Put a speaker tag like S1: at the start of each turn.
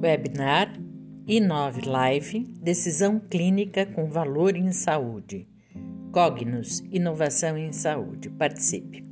S1: Webinar Inove Live Decisão Clínica com Valor em Saúde. Cognos Inovação em Saúde. Participe.